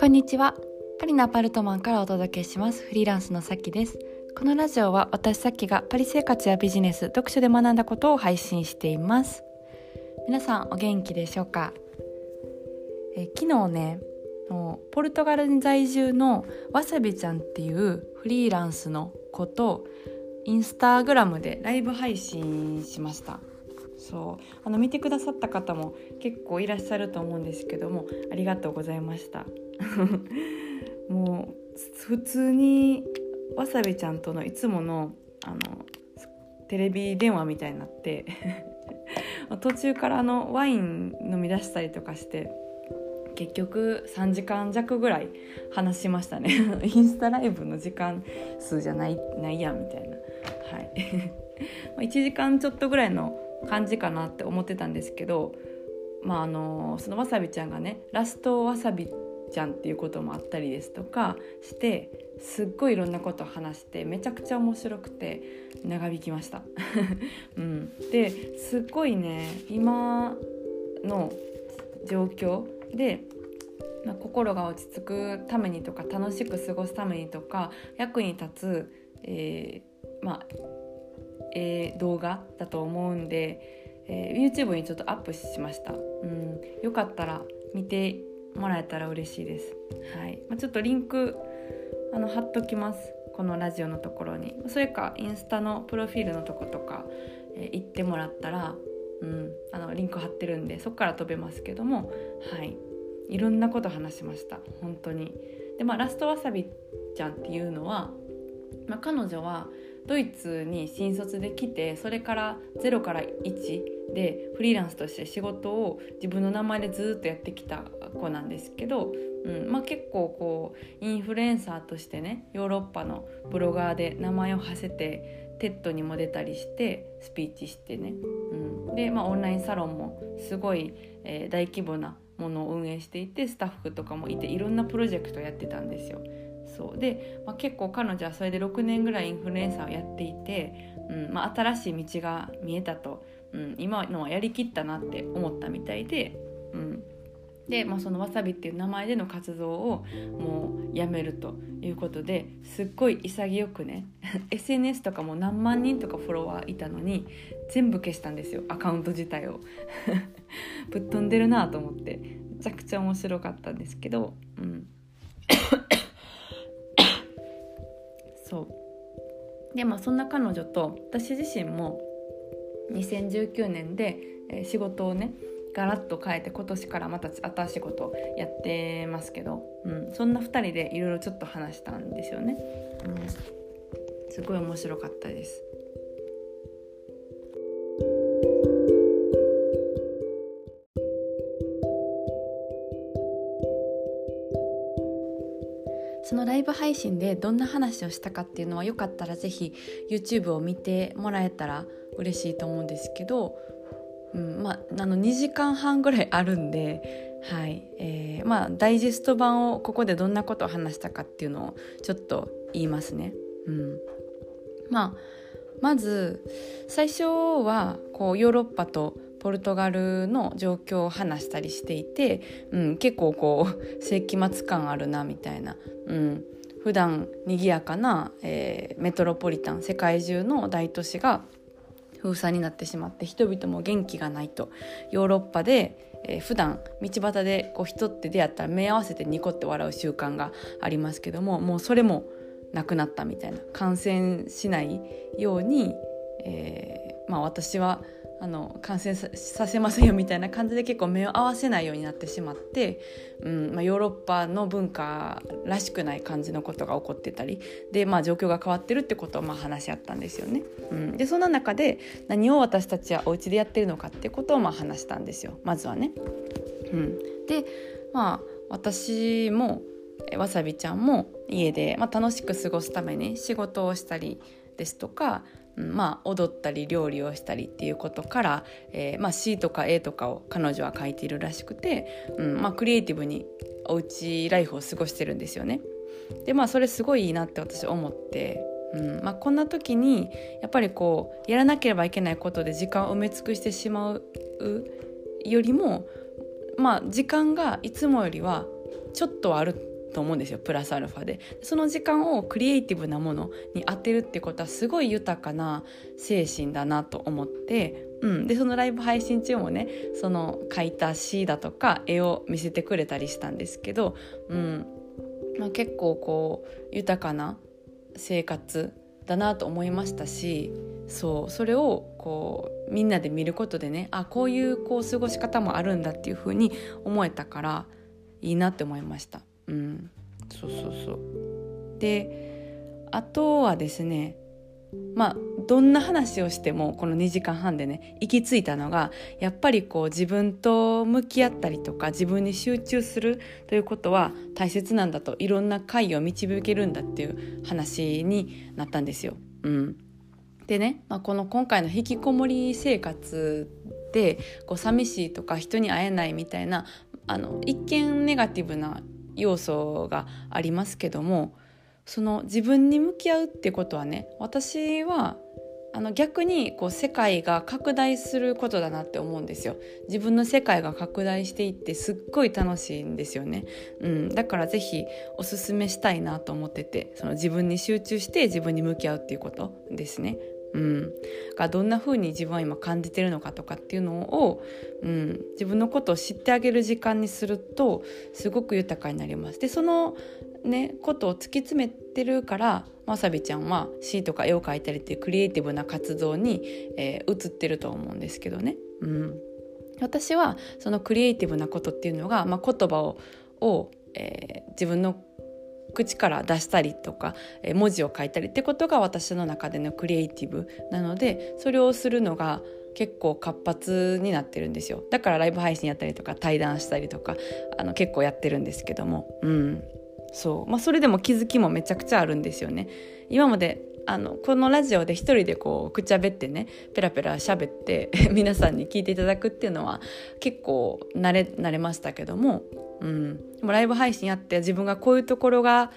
こんにちは。パリのアパルトマンからお届けします。フリーランスのさきです。このラジオは私さきがパリ生活やビジネス読書で学んだことを配信しています。皆さんお元気でしょうか？え昨日ねポルトガルに在住のわさびちゃんっていうフリーランスの子とインスタグラムでライブ配信しました。そう。あの見てくださった方も結構いらっしゃると思うんですけどもありがとうございました。もう普通にわさびちゃんとのいつものあのテレビ電話みたいになって 途中からのワイン飲み出したりとかして結局3時間弱ぐらい話しましたね。インスタライブの時間数じゃないないやみたいな。はい。1時間ちょっとぐらいの感じかなって思ってたんですけどまああのそのわさびちゃんがねラストわさびちゃんっていうこともあったりですとかしてすっごいいろんなことを話してめちゃくちゃ面白くて長引きました。うん、ですっごいね今の状況で、まあ、心が落ち着くためにとか楽しく過ごすためにとか役に立つ、えー、まあえー、動画だと思うんで、えー、YouTube にちょっとアップしました、うん、よかったら見てもらえたら嬉しいです、はい。まあ、ちょっとリンクあの貼っときます。このラジオのところに。それかインスタのプロフィールのとことか、えー、行ってもらったら、うん、あのリンク貼ってるんでそこから飛べますけども。はい。いろんなこと話しました。本当に。でまあラストわさびちゃんっていうのは、まあ、彼女はドイツに新卒で来てそれから0から1でフリーランスとして仕事を自分の名前でずっとやってきた子なんですけど、うんまあ、結構こうインフルエンサーとしてねヨーロッパのブロガーで名前を馳せて TED にも出たりしてスピーチしてね、うん、で、まあ、オンラインサロンもすごい、えー、大規模なものを運営していてスタッフとかもいていろんなプロジェクトやってたんですよ。そう。で、まあ、結構彼女はそれで6年ぐらいインフルエンサーをやっていて、うんまあ、新しい道が見えたと、うん、今のはやりきったなって思ったみたいで、うん、で、まあ、そのわさびっていう名前での活動をもうやめるということですっごい潔くね SNS とかも何万人とかフォロワーいたのに全部消したんですよアカウント自体を。ぶっ飛んでるなと思って。めちゃくちゃ面白かったんですけど、うん、そう。でもそんな彼女と私自身も2019年で、え仕事をねガラッと変えて今年からまた新しいことやってますけど、うん、そんな2人でいろいろちょっと話したんですよね、うん、すごい面白かったですイブ配信でどんな話をしたかっていうのはよかったら是非 YouTube を見てもらえたら嬉しいと思うんですけど、うんまあ、あの2時間半ぐらいあるんで、はいえーまあ、ダイジェスト版をここでどんなことを話したかっていうのをちょっと言いますね。うんまあ、まず最初はこうヨーロッパとポルトガルの状況を話したりしていて、うん、結構こう 世紀末感あるなみたいな、うん、普段賑やかな、えー、メトロポリタン世界中の大都市が封鎖になってしまって人々も元気がないと。ヨーロッパで、えー、普段道端でこう人って出会ったら目合わせてニコって笑う習慣がありますけどももうそれもなくなったみたいな。感染しないように、えー、まあ私はあの感染させませんよみたいな感じで結構目を合わせないようになってしまって、うんまあ、ヨーロッパの文化らしくない感じのことが起こってたりで、まあ、状況が変わってるってことをまあ話し合ったんですよね。うん、でそんな中で何を私たちはお家でやってるのかってことをまあ話したんですよまずはね。うん、でまあ私もわさびちゃんも家で、まあ、楽しく過ごすために仕事をしたりですとかまあ、踊ったり料理をしたりっていうことから、えーまあ、C とか A とかを彼女は書いているらしくて、うんまあ、クリエイティブにおうちライフを過ごしてるんですよね。でまあそれすごいいいなって私思って、うんまあ、こんな時にやっぱりこうやらなければいけないことで時間を埋め尽くしてしまうよりも、まあ、時間がいつもよりはちょっとあると思うんですよプラスアルファで。その時間をクリエイティブなものに当てるってことはすごい豊かな精神だなと思って、うん、でそのライブ配信中もねその描いた詩だとか絵を見せてくれたりしたんですけど、うん。まあ、結構こう豊かな生活だなと思いましたしそう。それをこうみんなで見ることでねあこういうこう過ごし方もあるんだっていうふうに思えたからいいなって思いました。うん、そうそうそう。であとはですねまあどんな話をしてもこの2時間半でね行き着いたのがやっぱりこう自分と向き合ったりとか自分に集中するということは大切なんだといろんな回を導けるんだっていう話になったんですよ。うん、でね、まあ、この今回の引きこもり生活でこう寂しいとか人に会えないみたいなあの一見ネガティブな要素がありますけどもその自分に向き合うってことはね私はあの逆にこう世界が拡大することだなって思うんですよ。自分の世界が拡大していってすっごい楽しいんですよね、うん、だから是非おすすめしたいなと思っててその自分に集中して自分に向き合うっていうことですね。うん、がどんな風に自分は今感じてるのかとかっていうのを、うん、自分のことを知ってあげる時間にするとすごく豊かになります。でそのね、ことを突き詰めてるからまさびちゃんは詩とか絵を描いたりっていうクリエイティブな活動に、えー、移ってると思うんですけどね。うん、私はそのクリエイティブなことっていうのが、まあ、言葉をを、えー、自分の口から出したりとか文字を書いたりってことが私の中でのクリエイティブなのでそれをするのが結構活発になってるんですよ。だからライブ配信やったりとか対談したりとかあの結構やってるんですけども。うん。そう。まあそれでも気づきもめちゃくちゃあるんですよね。今まであのこのラジオで一人でこうくちゃべってねペラペラ喋って 皆さんに聞いていただくっていうのは結構慣れ慣れましたけども。うん、でもライブ配信やって自分がこういうところが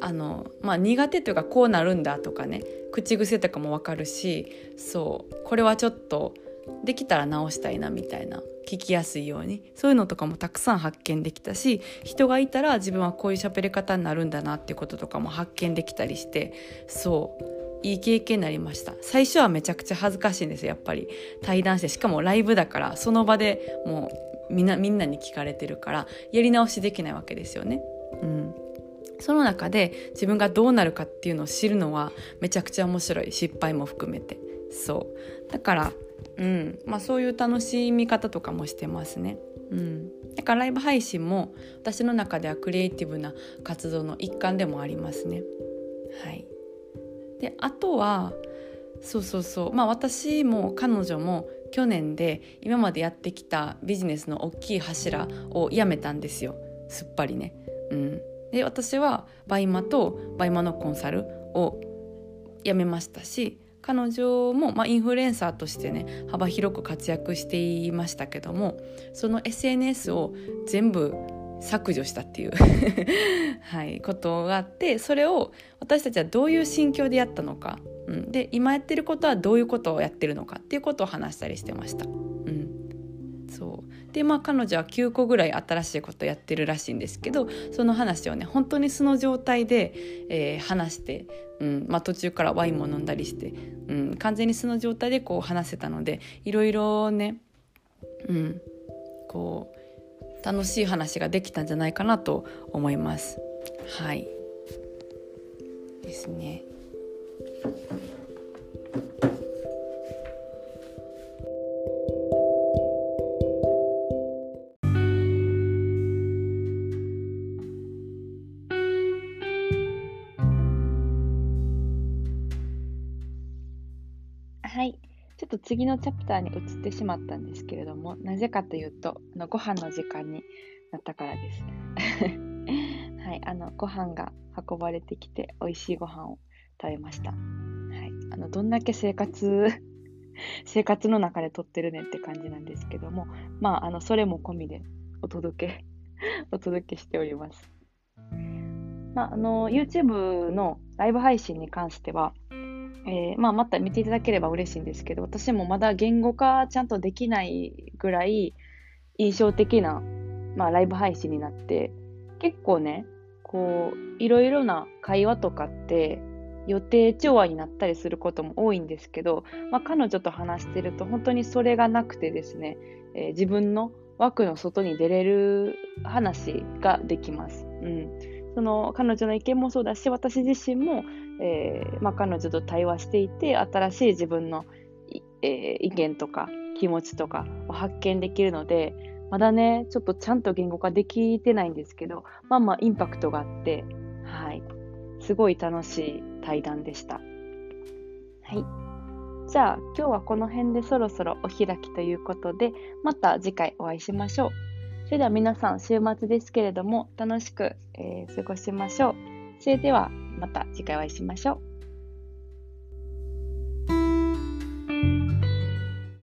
あの、まあ、苦手というかこうなるんだとかね口癖とかも分かるしそうこれはちょっとできたら直したいなみたいな聞きやすいようにそういうのとかもたくさん発見できたし人がいたら自分はこういう喋り方になるんだなっていうこととかも発見できたりしてそう。いい経験になりました。最初はめちゃくちゃ恥ずかしいんですやっぱり。対談してしかもライブだからその場でもうみんなみんなに聞かれてるからやり直しできないわけですよね。うん、その中で自分がどうなるかっていうのを知るのはめちゃくちゃ面白い。失敗も含めて。そう。だからうん。まあそういう楽しみ方とかもしてますね。うん、だからライブ配信も私の中ではクリエイティブな活動の一環でもありますね。はい、であとはそうそうそう。まあ私も彼女も去年で今までやってきたビジネスの大きい柱をやめたんですよ。すっぱりね。うん、で私は BUYMA と BUYMA のコンサルを辞めましたし彼女も、まあ、インフルエンサーとしてね幅広く活躍していましたけどもその SNS を全部削除したっていう。はい、ことがあってそれを私たちはどういう心境でやったのか。うん、で今やってることはどういうことをやってるのかっていうことを話したりしてました。うん、そう。でまあ彼女は9個ぐらい新しいことやってるらしいんですけどその話をね本当に素の状態で、えー、話して、うん。まあ、途中からワインも飲んだりして、うん、完全に素の状態でこう話せたのでいろいろね、うん、こう楽しい話ができたんじゃないかなと思います。はいですね。次のチャプターに移ってしまったんですけれども、なぜかというと、あのご飯の時間になったからです。はい、あのご飯が運ばれてきて、美味しいご飯を食べました。はい、あのどんだけ生活 生活の中で撮ってるねって感じなんですけども、まあ、あのそれも込みでお届け お届けしております。まあ、あの YouTube のライブ配信に関しては、えーまあ、また見ていただければ嬉しいんですけど私もまだ言語化ちゃんとできないぐらい印象的な、まあ、ライブ配信になって結構ねこういろいろな会話とかって予定調和になったりすることも多いんですけど、まあ、彼女と話してると本当にそれがなくてですね、えー、自分の枠の外に出れる話ができます。うん、その彼女の意見もそうだし私自身も、えー、まあ、彼女と対話していて新しい自分の、えー、意見とか気持ちとかを発見できるのでまだねちょっとちゃんと言語化できてないんですけどまあまあインパクトがあってはいすごい楽しい対談でした。はい。じゃあ今日はこの辺でそろそろお開きということでまた次回お会いしましょう。それでは皆さん週末ですけれども楽しく、えー、過ごしましょう。それではまた次回お会いしましょう。